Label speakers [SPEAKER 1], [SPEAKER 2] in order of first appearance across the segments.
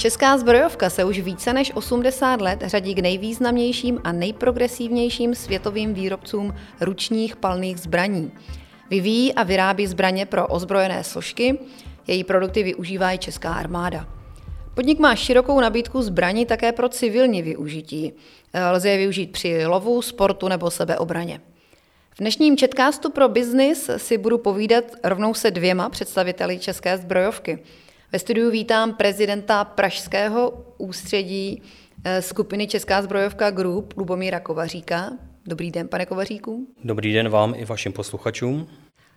[SPEAKER 1] Česká zbrojovka se už více než 80 let řadí k nejvýznamnějším a nejprogresivnějším světovým výrobcům ručních palných zbraní. Vyvíjí a vyrábí zbraně pro ozbrojené složky, její produkty využívá i česká armáda. Podnik má širokou nabídku zbraní také pro civilní využití. Lze je využít při lovu, sportu nebo sebeobraně. V dnešním Četkástu pro biznis si budu povídat rovnou se dvěma představiteli české zbrojovky. Ve studiu vítám prezidenta Pražského ústředí eh, skupiny Česká zbrojovka Group Lubomíra Kovaříka. Dobrý den, pane Kovaříku.
[SPEAKER 2] Dobrý den vám i vašim posluchačům.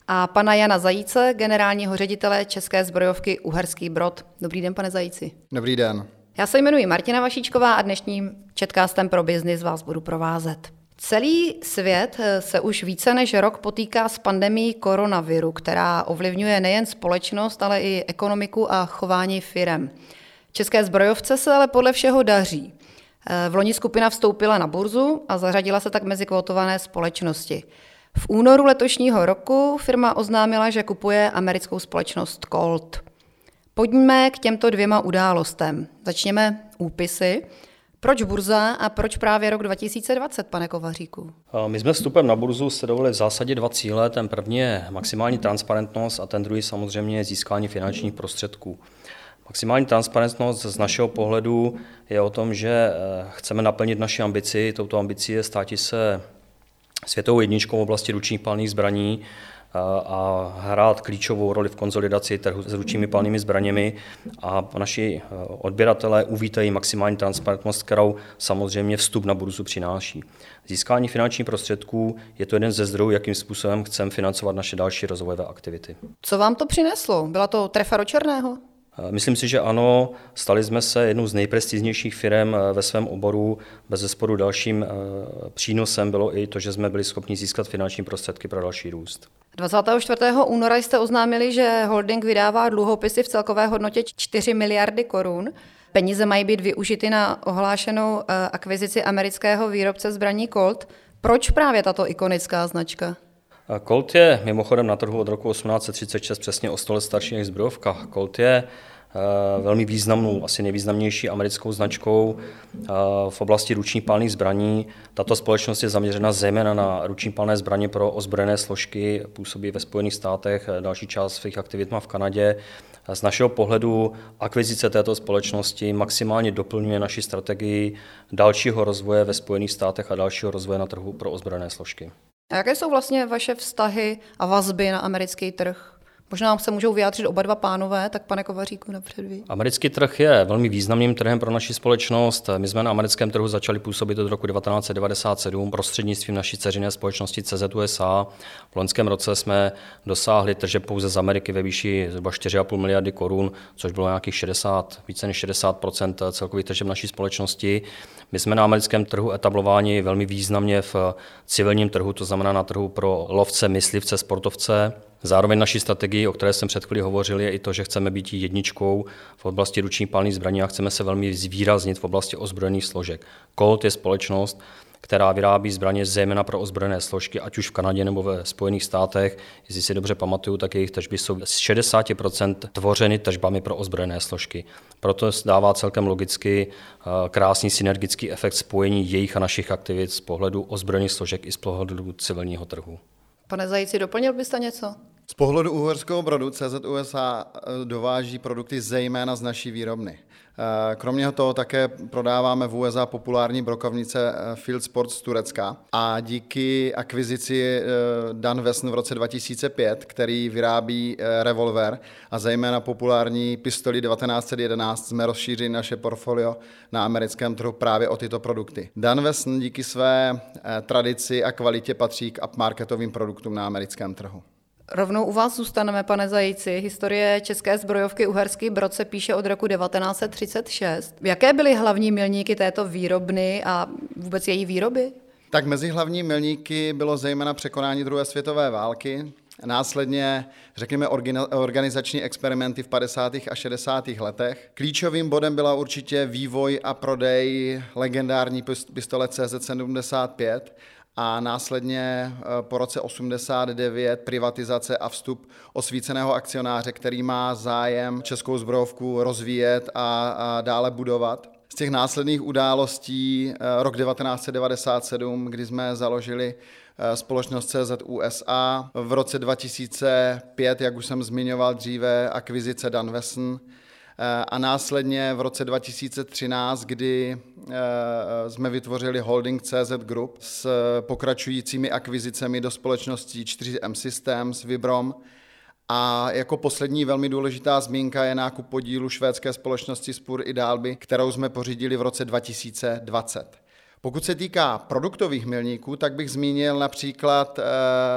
[SPEAKER 1] A pana Jana Zajíce, generálního ředitele České zbrojovky Uherský Brod. Dobrý den, pane Zajíci.
[SPEAKER 3] Dobrý den.
[SPEAKER 1] Já se jmenuji Martina Vašíčková a dnešním Četkástem pro biznis vás budu provázet. Celý svět eh, se už více než rok potýká s pandemí koronaviru, která ovlivňuje nejen společnost, ale i ekonomiku a chování firem. České zbrojovce se ale podle všeho daří. Eh, v loni skupina vstoupila na burzu a zařadila se tak mezi kvotované společnosti. V únoru letošního roku firma oznámila, že kupuje americkou společnost Colt. Pojďme k těmto dvěma událostem. Začněme úpisy. Proč burza a proč právě rok 2020, pane Kovaříku?
[SPEAKER 2] My jsme vstupem na burzu se dovolili v zásadě dva cíle. Ten první je maximální transparentnost a ten druhý samozřejmě je získání finančních prostředků. Maximální transparentnost z našeho pohledu je o tom, že eh, chceme naplnit naši ambici. Touto ambicí je stát se světovou jedničkou v oblasti ručních palných zbraní a hrát klíčovou roli v konzolidaci trhu s ručními palnými zbraněmi a naši e, odběratelé uvítají maximální transparentnost, kterou samozřejmě vstup na burzu přináší. Získání finančních prostředků je to jeden ze zdrojů, jakým způsobem chceme financovat naše další rozvojové aktivity.
[SPEAKER 1] Co vám to přineslo? Byla to trefa do černého?
[SPEAKER 2] Myslím si, že ano, stali jsme se jednou z nejprestižnějších firm eh, ve svém oboru. Bez zesporu dalším eh, přínosem bylo i to, že jsme byli schopni získat finanční prostředky pro další růst.
[SPEAKER 1] 24. února jste oznámili, že holding vydává dluhopisy v celkové hodnotě 4 miliardy korun. Peníze mají být využity na ohlášenou eh, akvizici amerického výrobce zbraní Colt. Proč právě tato ikonická značka?
[SPEAKER 2] Colt je mimochodem na trhu od roku 1836 přesně o 100 let starší než zbrojovka. Colt je eh, velmi významnou, asi nejvýznamnější americkou značkou eh, v oblasti ručních palných zbraní. Tato společnost je zaměřena zejména na ruční palné zbraně pro ozbrojené složky, působí ve Spojených státech, eh, další část svých aktivit má v Kanadě. Z našeho pohledu akvizice této společnosti maximálně doplňuje naši strategii dalšího rozvoje ve Spojených státech a dalšího rozvoje na trhu pro ozbrojené složky.
[SPEAKER 1] A jaké jsou vlastně vaše vztahy a vazby na americký trh? Možná se můžou vyjádřit oba dva pánové, tak pane Kovaříku napřed vy.
[SPEAKER 2] Americký trh je velmi významným trhem pro naši společnost. My jsme na americkém trhu začali působit od roku 1997 prostřednictvím naší ceřiné společnosti CZUSA. V loňském roce jsme dosáhli tržeb pouze z Ameriky ve výši zhruba 4,5 miliardy korun, což bylo nějakých 60, více než 60% celkových tržeb naší společnosti. My jsme na americkém trhu etablováni velmi významně v civilním trhu, to znamená na trhu pro lovce, myslivce, sportovce. Zároveň naší strategii, o které jsem před chvíli hovořil, je i to, že chceme být jedničkou v oblasti ruční palných zbraní a chceme se velmi zvýraznit v oblasti ozbrojených složek. Colt je společnost, která vyrábí zbraně zejména pro ozbrojené složky, ať už v Kanadě nebo ve Spojených státech. Jestli si dobře pamatuju, tak jejich tržby jsou z 60% tvořeny tržbami pro ozbrojené složky. Proto dává celkem logicky eh, krásný synergický efekt spojení jejich a našich aktivit z pohledu ozbrojených složek i z pohledu civilního trhu.
[SPEAKER 1] Pane Zajíci, doplnil byste něco?
[SPEAKER 3] Z pohledu Uherského brodu CZ USA eh, dováží produkty zejména z naší výrobny. Eh, kromě toho také prodáváme v USA populární brokovnice eh, Field Sports z Turecka a díky akvizici Dan Wesn v roce 2005, který vyrábí revolver a zejména populární pistoli 1911, jsme rozšířili naše portfolio na americkém trhu právě o tyto produkty. Dan Wesn díky své tradici a kvalitě patří k upmarketovým produktům na americkém trhu.
[SPEAKER 1] Rovnou u vás zůstaneme, pane Zajíci. Historie české zbrojovky Uherský Brod se píše od roku 1936. Jaké byly hlavní milníky této výrobny a vůbec její výroby?
[SPEAKER 3] Tak mezi hlavní milníky bylo zejména překonání druhé světové války, Následně, řekněme, organizační experimenty v 50. a 60. letech. Klíčovým bodem byla určitě vývoj a prodej legendární pistole CZ75 a následně po roce 89 privatizace a vstup osvíceného akcionáře, který má zájem českou zbrojovku rozvíjet a, a dále budovat. Z těch následných událostí rok 1997, kdy jsme založili Eh, společnost CZ USA. V roce 2005, jak už jsem zmiňoval dříve, akvizice Danvesen eh, a následně v roce 2013, kdy eh, jsme vytvořili holding CZ Group s pokračujícími akvizicemi do společností 4M Systems, Vibrom, a jako poslední velmi důležitá zmínka je nákup podílu švédské společnosti Spur i Dalby, kterou jsme pořídili v roce 2020. Pokud se týká produktových milníků, tak bych zmínil například e,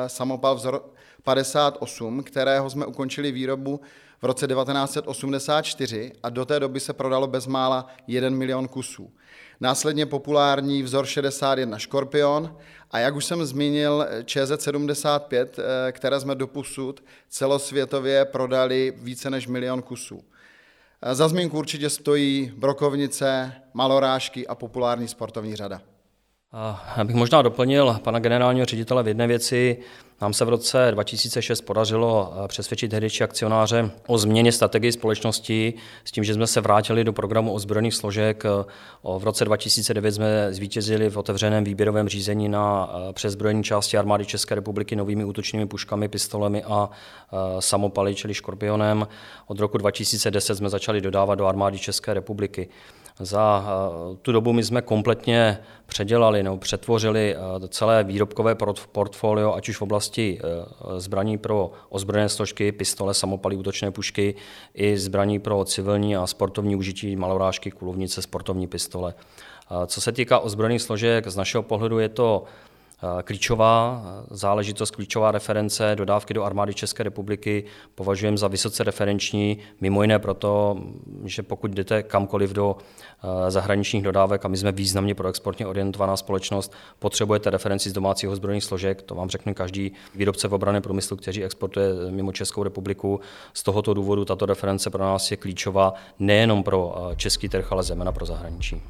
[SPEAKER 3] samopal vzor 58, kterého jsme ukončili výrobu v roce 1984 a do té doby se prodalo bezmála 1 milion kusů. Následně populární vzor 61 Scorpion a jak už jsem zmínil ČZ75, eh, které jsme doposud celosvětově prodali více než milion kusů. Za zmínku určitě stojí brokovnice, malorážky a populární sportovní řada.
[SPEAKER 2] Já bych možná doplnil pana generálního ředitele v jedné věci. Nám se v roce 2006 podařilo eh, přesvědčit tehdejší akcionáře o změně strategii společnosti s tím, že jsme se vrátili do programu ozbrojených složek. Eh, v roce 2009 jsme zvítězili v otevřeném výběrovém řízení na eh, přezbrojení části armády České republiky novými útočnými puškami, pistolemi a samopaly, čili škorpionem. Od roku 2010 jsme začali dodávat do armády České republiky. Za eh, tu dobu my jsme kompletně předělali nebo přetvořili eh, celé výrobkové portfolio, ať už v oblasti eh, zbraní pro ozbrojené složky, pistole, samopaly, útočné pušky, i zbraní pro civilní a sportovní užití, malorážky, kulovnice, sportovní pistole. Co se týká ozbrojených složek, z našeho pohledu je to klíčová záležitost, klíčová reference dodávky do armády České republiky považujeme za vysoce referenční, mimo jiné proto, že pokud jdete kamkoliv do eh, zahraničních dodávek, a my jsme významně pro exportně orientovaná společnost, potřebujete referenci z domácího zbrojních složek, to vám řekne každý výrobce v obraném průmyslu, který exportuje mimo Českou republiku. Z tohoto důvodu tato reference pro nás je klíčová nejenom pro eh, český trh, ale zejména pro zahraničí.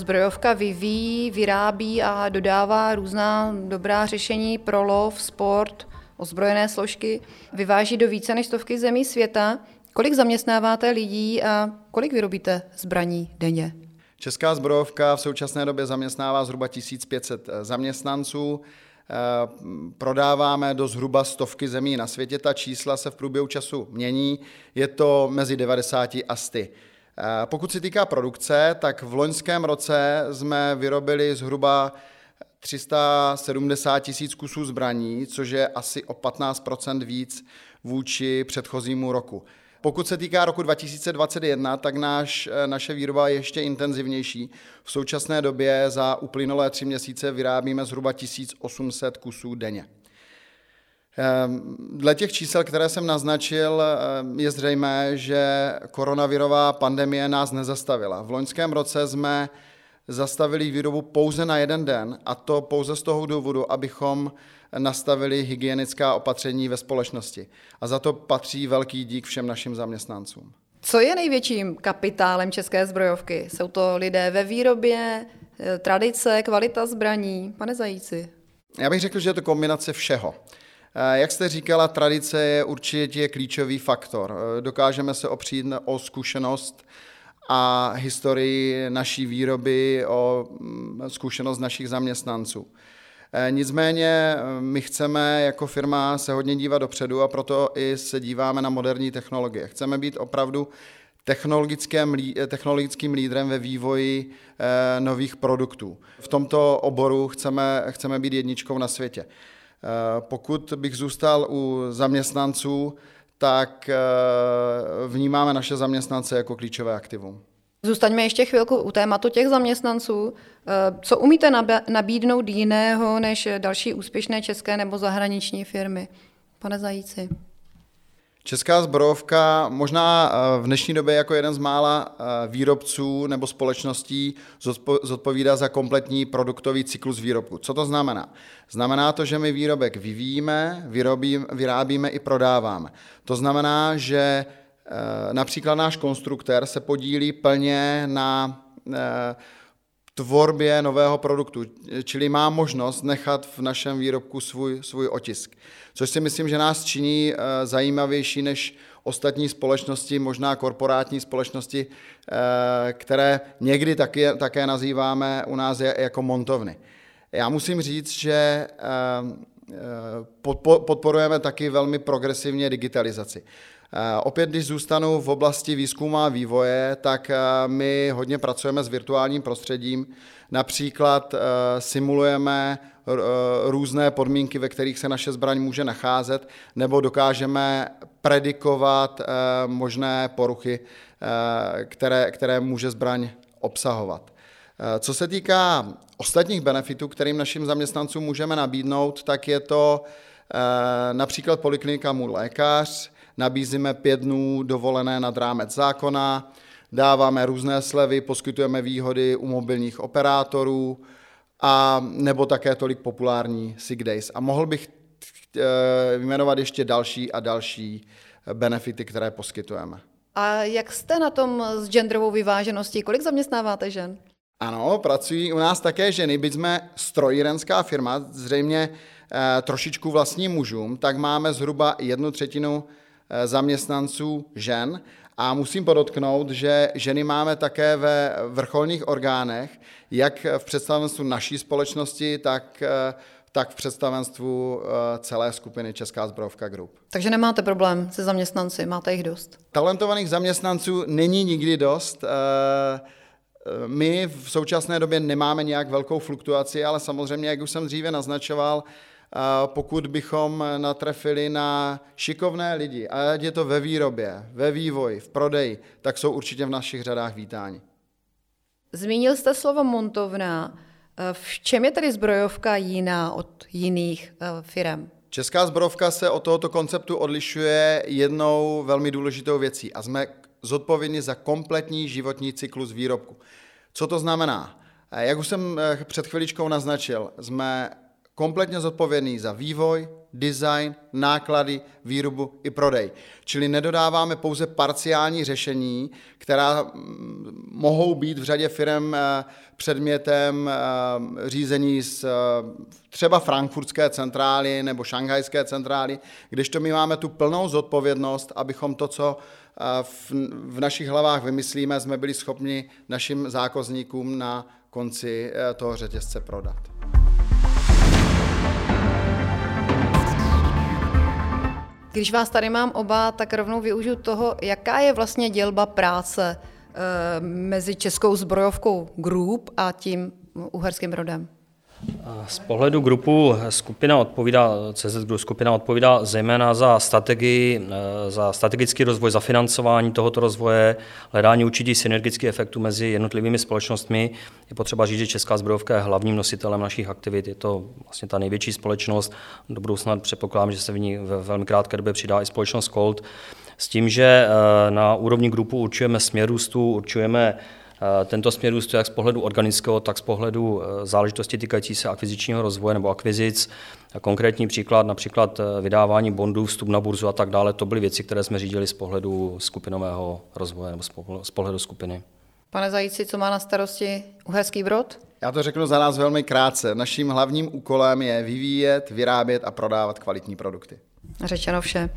[SPEAKER 1] Zbrojovka vyvíjí, vyrábí a dodává různá dobrá řešení pro lov, sport, ozbrojené složky. Vyváží do více než stovky zemí světa. Kolik zaměstnáváte lidí a kolik vyrobíte zbraní denně?
[SPEAKER 3] Česká zbrojovka v současné době zaměstnává zhruba 1500 eh, zaměstnanců. Eh, prodáváme do zhruba stovky zemí na světě. Ta čísla se v průběhu času mění. Je to mezi 90 a 100. Eh, pokud se týká produkce, tak v loňském roce jsme vyrobili zhruba 370 tisíc kusů zbraní, což je asi o 15% víc vůči předchozímu roku. Pokud se týká roku 2021, tak náš, eh, naše výroba je ještě intenzivnější. V současné době za uplynulé tři měsíce vyrábíme zhruba 1800 kusů denně. Ehm, dle těch čísel, které jsem naznačil, ehm, je zřejmé, že koronavirová pandemie nás nezastavila. V loňském roce jsme zastavili výrobu pouze na jeden den a to pouze z toho důvodu, abychom nastavili hygienická opatření ve společnosti. A za to patří velký dík všem našim zaměstnancům.
[SPEAKER 1] Co je největším kapitálem české zbrojovky? Jsou to lidé ve výrobě, eh, tradice, kvalita zbraní? Pane Zajíci.
[SPEAKER 3] Já bych řekl, že je to kombinace všeho. Eh, jak jste říkala, tradice je určitě klíčový faktor. Eh, dokážeme se opřít o zkušenost a historii naší výroby, o mm, zkušenost našich zaměstnanců. Eh, nicméně my chceme jako firma se hodně dívat dopředu a proto i se díváme na moderní technologie. Chceme být opravdu technologickým lídrem ve vývoji nových produktů. V tomto oboru chceme, chceme být jedničkou na světě. Eh, pokud bych zůstal u zaměstnanců, tak eh, vnímáme naše zaměstnance jako klíčové aktivum.
[SPEAKER 1] Zůstaňme ještě chvilku u tématu těch zaměstnanců. Eh, co umíte nabídnout jiného než další úspěšné české nebo zahraniční firmy? Pane Zajíci.
[SPEAKER 3] Česká zbrojovka možná eh, v dnešní době jako jeden z mála eh, výrobců nebo společností zodpovídá za kompletní produktový cyklus výrobku. Co to znamená? Znamená to, že my výrobek vyvíjíme, vyrobím, vyrábíme i prodáváme. To znamená, že eh, například náš konstruktér se podílí plně na tvorbě nového produktu, čili má možnost nechat v našem výrobku svůj, svůj otisk. Což si myslím, že nás činí eh, zajímavější než ostatní společnosti, možná korporátní společnosti, eh, které někdy taky, také nazýváme u nás jako montovny. Já musím říct, že eh, podporujeme taky velmi progresivně digitalizaci. Opět, když zůstanu v oblasti výzkumu a vývoje, tak my hodně pracujeme s virtuálním prostředím. Například simulujeme různé podmínky, ve kterých se naše zbraň může nacházet, nebo dokážeme predikovat možné poruchy, které, které může zbraň obsahovat. Co se týká ostatních benefitů, kterým našim zaměstnancům můžeme nabídnout, tak je to například poliklinika Můj lékař, nabízíme pět dnů dovolené nad rámec zákona, dáváme různé slevy, poskytujeme výhody u mobilních operátorů, a nebo také tolik populární sick days. A mohl bych eh, jmenovat ještě další a další benefity, které poskytujeme.
[SPEAKER 1] A jak jste na tom s genderovou vyvážeností? Kolik zaměstnáváte žen?
[SPEAKER 3] Ano, pracují u nás také ženy, byť jsme strojírenská firma, zřejmě e, trošičku vlastní mužům, tak máme zhruba jednu třetinu Eh, zaměstnanců žen. A musím podotknout, že ženy máme také ve vrcholných orgánech, jak v představenstvu naší společnosti, tak eh, tak v představenstvu eh, celé skupiny Česká zbrojovka Group.
[SPEAKER 1] Takže nemáte problém se zaměstnanci, máte jich dost?
[SPEAKER 3] Talentovaných zaměstnanců není nikdy dost. My v současné době nemáme nějak velkou fluktuaci, ale samozřejmě, jak už jsem dříve naznačoval, pokud bychom natrefili na šikovné lidi, ať je to ve výrobě, ve vývoji, v prodeji, tak jsou určitě v našich řadách vítáni.
[SPEAKER 1] Zmínil jste slovo montovna. V čem je tedy zbrojovka jiná od jiných eh, firm?
[SPEAKER 3] Česká zbrojovka se od tohoto konceptu odlišuje jednou velmi důležitou věcí a jsme zodpovědní za kompletní životní cyklus výrobku. Co to znamená? Eh, jak už jsem eh, před chviličkou naznačil, jsme kompletně zodpovědný za vývoj, design, náklady, výrobu i prodej. Čili nedodáváme pouze parciální řešení, která mm, mohou být v řadě firm eh, předmětem eh, řízení z eh, třeba frankfurtské centrály nebo šanghajské centrály, kdežto my máme tu plnou zodpovědnost, abychom to, co v našich hlavách vymyslíme, jsme byli schopni našim zákazníkům na konci toho řetězce prodat.
[SPEAKER 1] Když vás tady mám oba, tak rovnou využiju toho, jaká je vlastně dělba práce e, mezi Českou zbrojovkou Group a tím uherským rodem.
[SPEAKER 2] Z pohledu grupu skupina odpovídá, CZ Group skupina odpovídá zejména za strategii, eh, za strategický rozvoj, za financování tohoto rozvoje, hledání určitých synergických efektů mezi jednotlivými společnostmi. Je potřeba říct, že Česká zbrojovka je hlavním nositelem našich aktivit. Je to vlastně ta největší společnost. Do budoucna předpokládám, že se v ní ve velmi krátké době přidá i společnost Colt. S tím, že eh, na úrovni grupu určujeme směr růstu, určujeme tento směr růstu jak z pohledu organického, tak z pohledu eh, záležitosti týkající se akvizičního rozvoje nebo akvizic. Konkrétní příklad, například eh, vydávání bondů, vstup na burzu a tak dále, to byly věci, které jsme řídili z pohledu skupinového rozvoje nebo z pohledu skupiny.
[SPEAKER 1] Pane Zajíci, co má na starosti Uherský Brod?
[SPEAKER 3] Já to řeknu za nás velmi krátce. Naším hlavním úkolem je vyvíjet, vyrábět a prodávat kvalitní produkty.
[SPEAKER 1] Řečeno vše.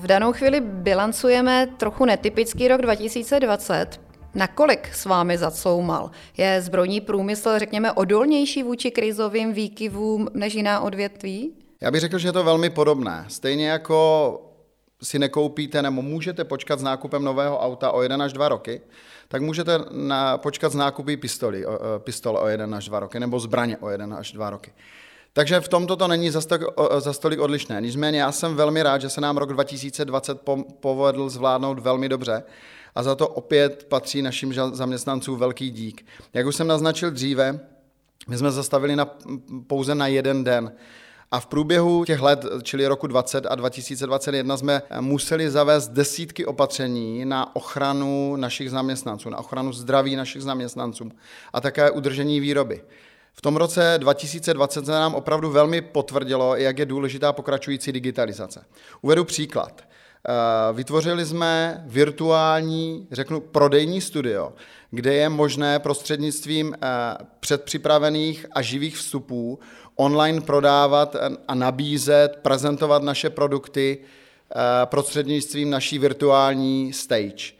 [SPEAKER 1] V danou chvíli bilancujeme trochu netypický rok 2020. Nakolik s vámi zacoumal? Je zbrojní průmysl, řekněme, odolnější vůči krizovým výkyvům než jiná odvětví?
[SPEAKER 3] Já bych řekl, že je to velmi podobné. Stejně jako si nekoupíte nebo můžete počkat s nákupem nového auta o jeden až dva roky, tak můžete na, počkat s nákupy pistoli, pistole o jeden až dva roky nebo zbraně o jeden až dva roky. Takže v tomto to není za tolik odlišné. Nicméně já jsem velmi rád, že se nám rok 2020 povedl zvládnout velmi dobře a za to opět patří našim zaměstnancům velký dík. Jak už jsem naznačil dříve, my jsme zastavili na, pouze na jeden den. A v průběhu těch let, čili roku 20 a 2021, jsme museli zavést desítky opatření na ochranu našich zaměstnanců, na ochranu zdraví našich zaměstnanců a také udržení výroby. V tom roce 2020 se nám opravdu velmi potvrdilo, jak je důležitá pokračující digitalizace. Uvedu příklad. Vytvořili jsme virtuální, řeknu, prodejní studio, kde je možné prostřednictvím předpřipravených a živých vstupů online prodávat a nabízet, prezentovat naše produkty prostřednictvím naší virtuální stage.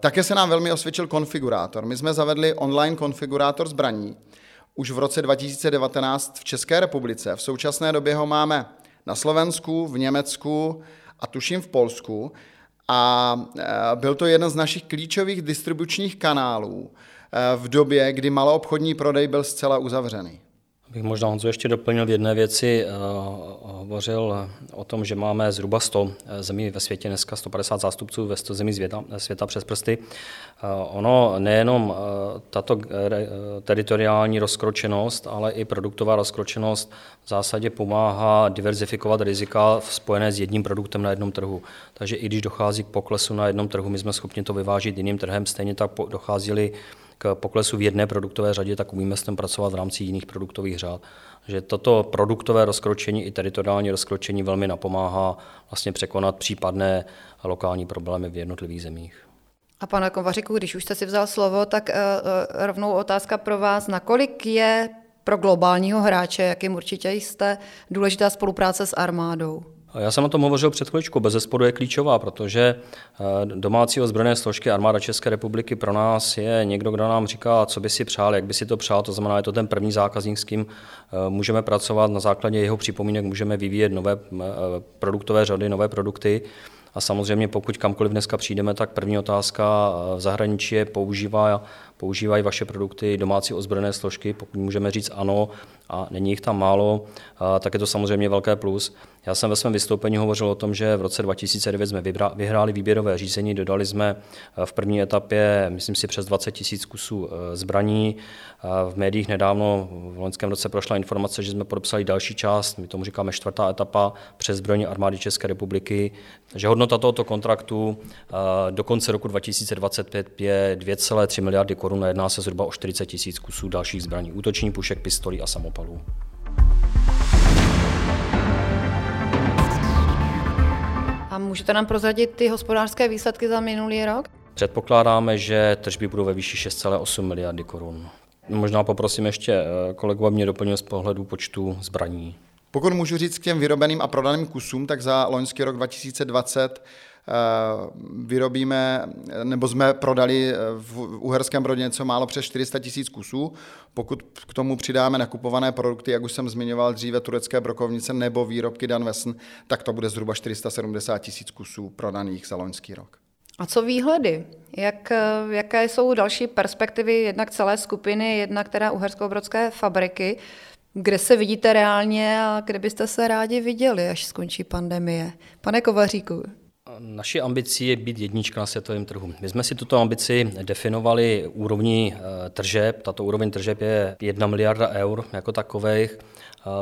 [SPEAKER 3] Také se nám velmi osvědčil konfigurátor. My jsme zavedli online konfigurátor zbraní už v roce 2019 v České republice. V současné době ho máme na Slovensku, v Německu a tuším v Polsku. A byl to jeden z našich klíčových distribučních kanálů v době, kdy maloobchodní prodej byl zcela uzavřený.
[SPEAKER 2] Bych možná Honzu ještě doplnil v jedné věci. Eh, hovořil o tom, že máme zhruba 100 eh, zemí ve světě, dneska 150 zástupců ve 100 zemí světa, světa přes prsty. Eh, ono nejenom tato teritoriální rozkročenost, ale i produktová rozkročenost v zásadě pomáhá diverzifikovat rizika spojené s jedním produktem na jednom trhu. Takže i když dochází k poklesu na jednom trhu, my jsme schopni to vyvážit jiným trhem, stejně tak dochází k poklesu v jedné produktové řadě, tak umíme s tím pracovat v rámci jiných produktových řád. Že toto produktové rozkročení i teritoriální rozkročení velmi napomáhá vlastně překonat případné lokální problémy v jednotlivých zemích.
[SPEAKER 1] A pane Kovaříku, když už jste si vzal slovo, tak uh, uh, rovnou otázka pro vás. Nakolik je pro globálního hráče, jakým určitě jste, důležitá spolupráce s armádou?
[SPEAKER 2] Já jsem o tom hovořil před chvíličkou, bez zesporu je klíčová, protože eh, domácí ozbrojené složky armáda České republiky pro nás je někdo, kdo nám říká, co by si přál, jak by si to přál, to znamená, je to ten první zákazník, s kým eh, můžeme pracovat, na základě jeho připomínek můžeme vyvíjet nové eh, produktové řady, nové produkty. A samozřejmě pokud kamkoliv dneska přijdeme, tak první otázka v zahraničí je používá, používají vaše produkty domácí ozbrojené složky, pokud můžeme říct ano a není jich tam málo, tak je to samozřejmě velké plus. Já jsem ve svém vystoupení hovořil o tom, že v roce 2009 jsme vyhráli výběrové řízení, dodali jsme eh, v první etapě, myslím si, přes 20 tisíc kusů eh, zbraní. V médiích nedávno v loňském roce prošla informace, že jsme podepsali další část, my tomu říkáme čtvrtá etapa přes zbrojní armády České republiky. Takže hodnota tohoto kontraktu do konce roku 2025 je 2,3 miliardy korun a jedná se zhruba o 40 tisíc kusů dalších zbraní, útoční pušek, pistolí a samopalů.
[SPEAKER 1] můžete nám prozradit ty hospodářské výsledky za minulý rok?
[SPEAKER 2] Předpokládáme, že tržby budou ve výši 6,8 miliardy korun. Možná poprosím ještě eh, kolegu, aby mě doplnil z pohledu počtu zbraní.
[SPEAKER 3] Pokud můžu říct k těm vyrobeným a prodaným kusům, tak za loňský rok 2020 Eh, vyrobíme, nebo jsme prodali v Uherském Brodě něco málo přes 400 tisíc kusů. Pokud k tomu přidáme nakupované produkty, jak už jsem zmiňoval dříve, turecké brokovnice nebo výrobky Danvesn, tak to bude zhruba 470 tisíc kusů prodaných za loňský rok.
[SPEAKER 1] A co výhledy? Jak, jaké jsou další perspektivy jednak celé skupiny, jednak teda uhersko-brodské fabriky? Kde se vidíte reálně a kde byste se rádi viděli, až skončí pandemie? Pane Kovaříku.
[SPEAKER 2] Naší ambicí je být jednička na světovém trhu. My jsme si tuto ambici definovali úrovní eh, tržeb. Tato úroveň tržeb je 1 miliarda eur jako takových.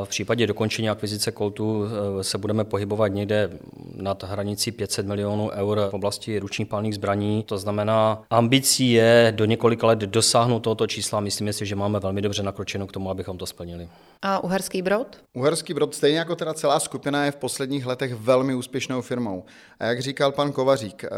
[SPEAKER 2] V případě dokončení akvizice Coltu eh, se budeme pohybovat někde nad hranicí 500 milionů eur v oblasti ručních palných zbraní. To znamená, ambicí je do několika let dosáhnout tohoto čísla. Myslíme si, že máme velmi dobře nakročeno k tomu, abychom to splnili.
[SPEAKER 1] A Uherský Brod?
[SPEAKER 3] Uherský Brod, stejně jako teda celá skupina, je v posledních letech velmi úspěšnou firmou. A jak říkal pan Kovařík, eh,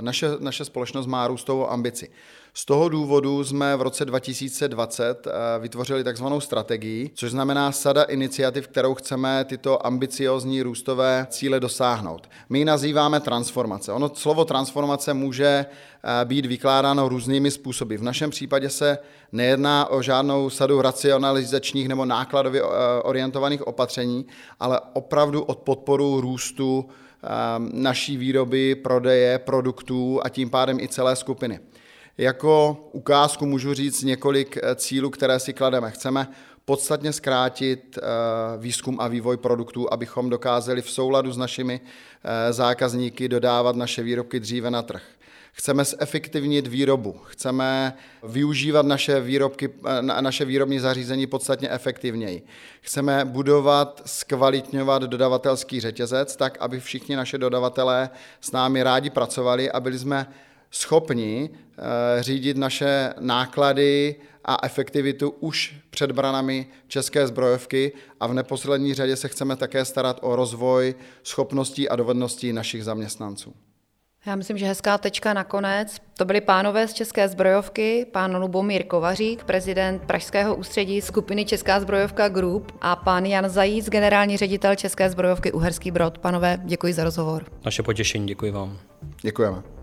[SPEAKER 3] naše, naše společnost má růstovou ambici. Z toho důvodu jsme v roce 2020 eh, vytvořili takzvanou strategii, což znamená sada iniciativ, kterou chceme tyto ambiciozní růstové cíle dosáhnout. My ji nazýváme transformace. Ono slovo transformace může eh, být vykládáno různými způsoby. V našem případě se nejedná o žádnou sadu racionalizačních nebo nákladově eh, orientovaných opatření, ale opravdu od podporu růstu naší výroby, prodeje produktů a tím pádem i celé skupiny. Jako ukázku můžu říct několik eh, cílů, které si klademe. Chceme podstatně zkrátit eh, výzkum a vývoj produktů, abychom dokázali v souladu s našimi eh, zákazníky dodávat naše výrobky dříve na trh. Chceme zefektivnit výrobu, chceme využívat naše, výrobky, naše výrobní zařízení podstatně efektivněji. Chceme budovat, zkvalitňovat dodavatelský řetězec tak, aby všichni naše dodavatelé s námi rádi pracovali a byli jsme schopni eh, řídit naše náklady a efektivitu už před branami české zbrojovky a v neposlední řadě se chceme také starat o rozvoj schopností a dovedností našich zaměstnanců.
[SPEAKER 1] Já myslím, že hezká tečka nakonec. To byli pánové z České zbrojovky, pán Lubomír Kovařík, prezident Pražského ústředí skupiny Česká zbrojovka Group a pán Jan Zajíc, generální ředitel České zbrojovky Uherský Brod. Panové, děkuji za rozhovor.
[SPEAKER 2] Naše potěšení, děkuji vám.
[SPEAKER 3] Děkujeme.